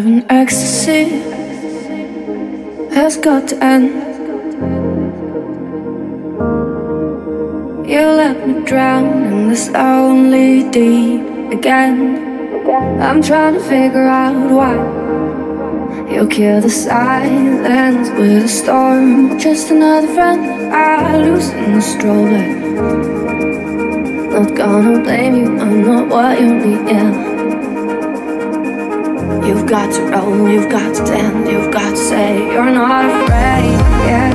driving ecstasy has got to end. You let me drown in this lonely deep again. I'm trying to figure out why you kill the silence with a storm. Just another friend I lose in the stroller. Not gonna blame you, I'm not what you need. Yeah. You've got to roll, you've got to stand, you've got to say you're not afraid. Yeah.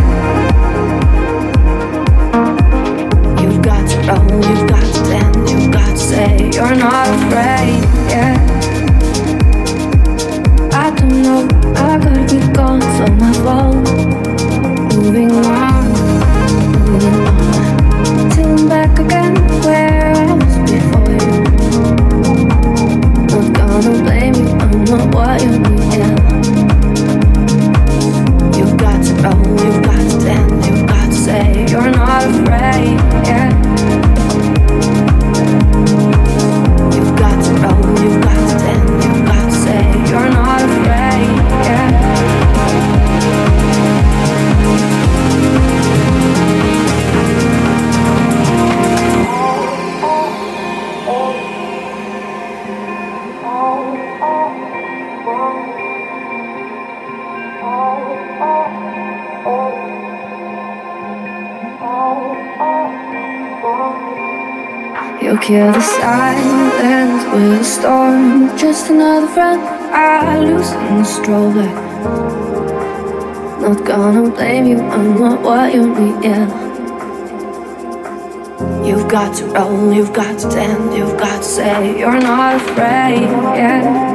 You've got to roll, you've got to stand, you've got to say you're not afraid. Yeah. I don't know, I gotta be gone, so my fault. You kill the silence with a storm. Just another friend I lose in the stroller. Not gonna blame you, I'm not what you need. Yeah. You've got to roll, you've got to stand, you've got to say you're not afraid. Yeah.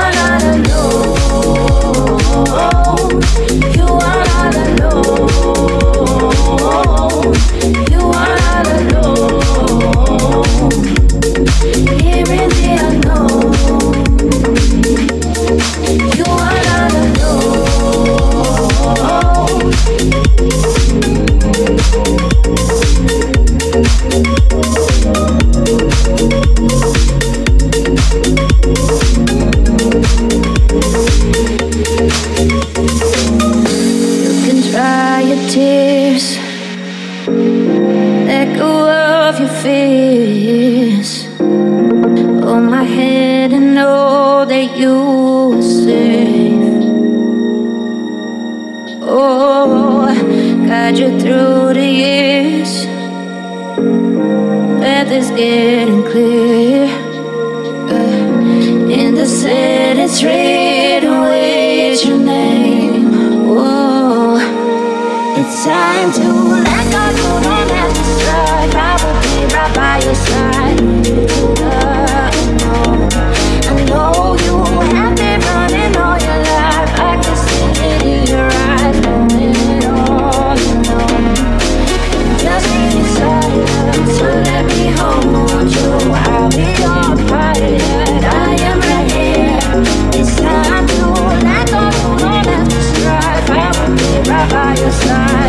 is getting clear. Uh, in the city written with your name. Oh, it's time to. inside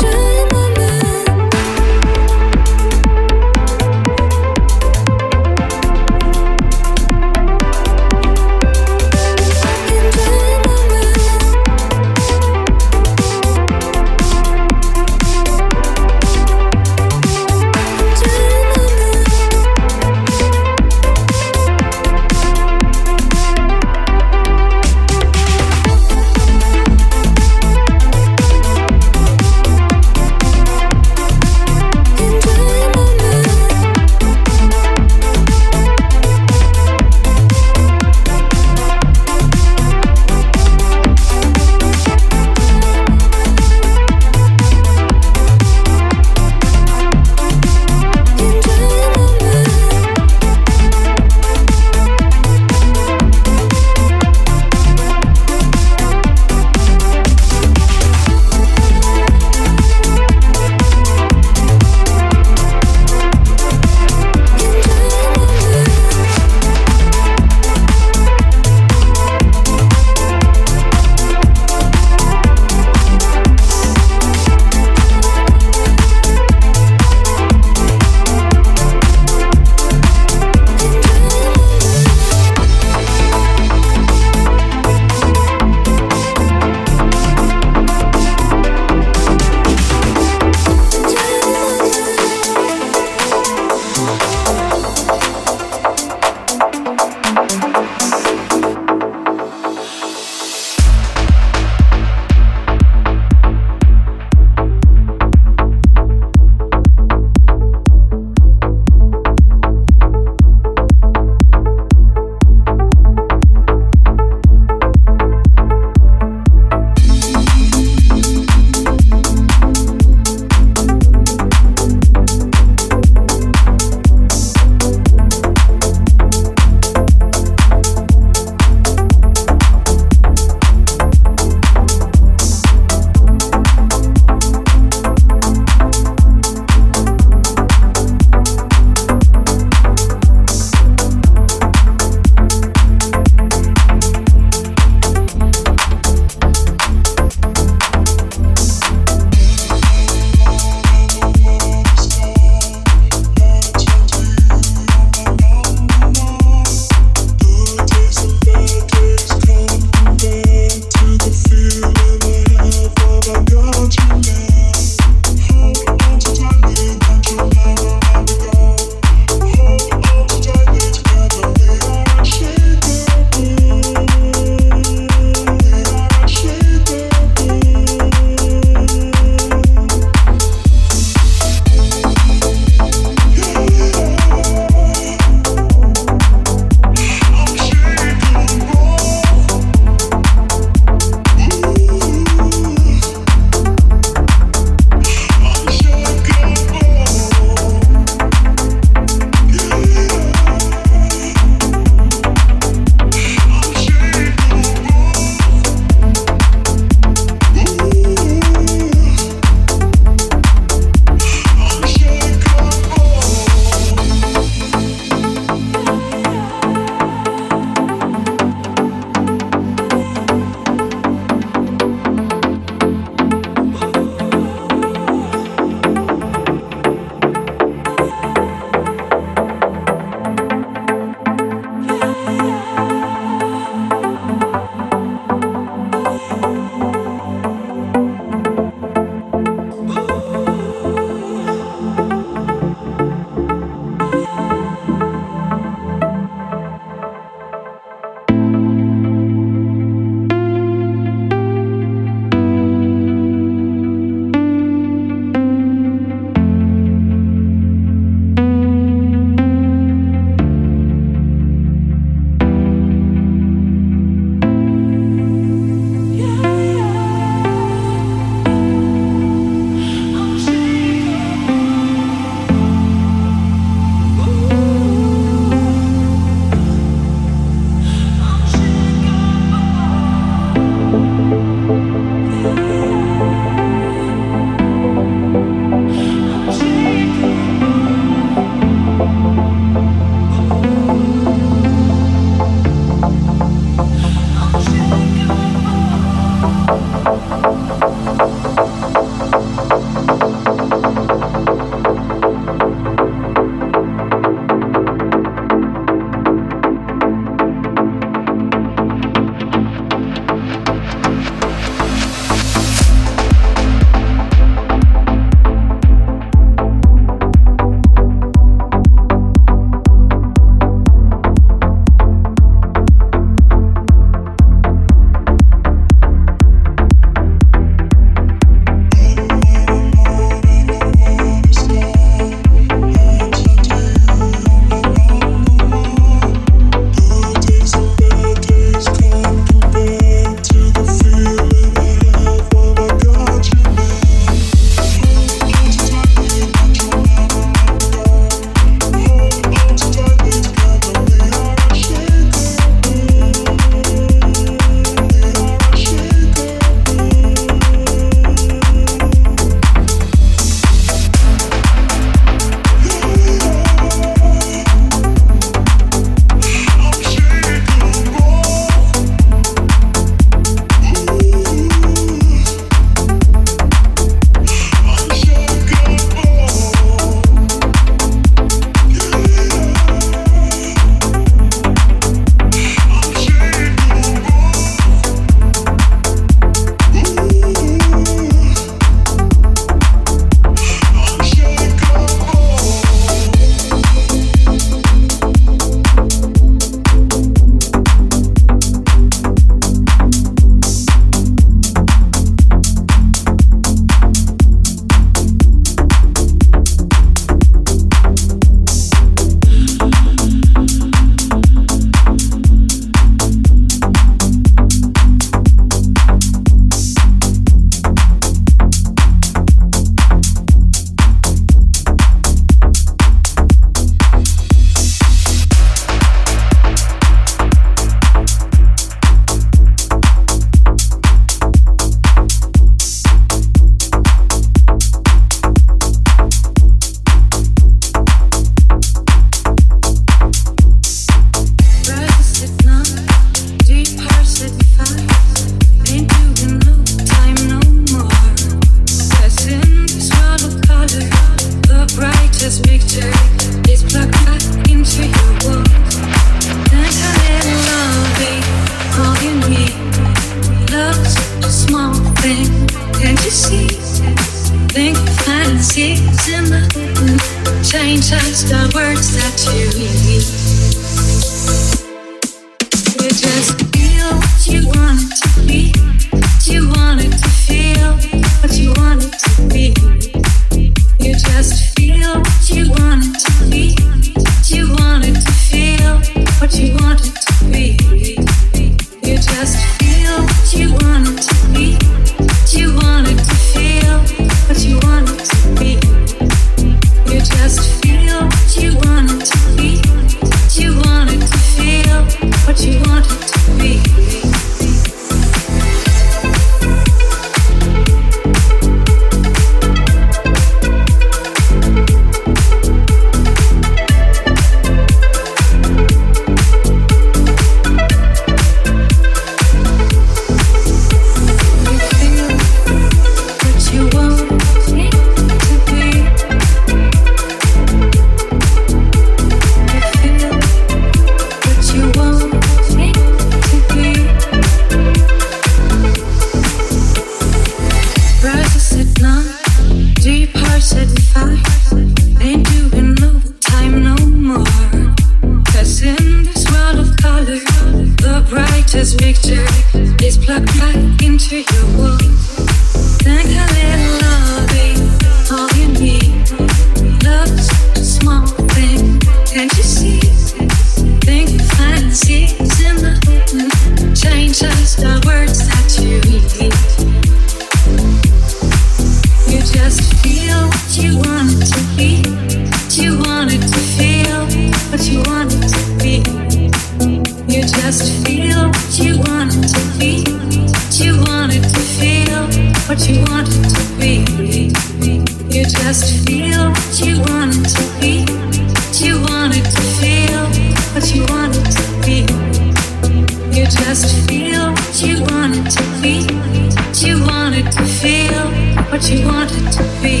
you feel, what you wanted to be, what you wanted to feel, what you wanted to be,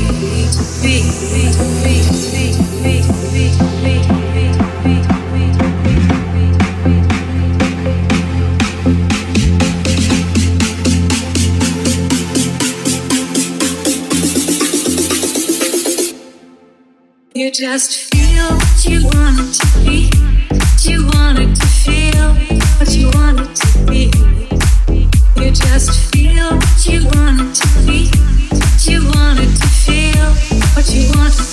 to be, be, to be, to be. You just feel what you wanted to be, what you wanted to feel you want to feel what you want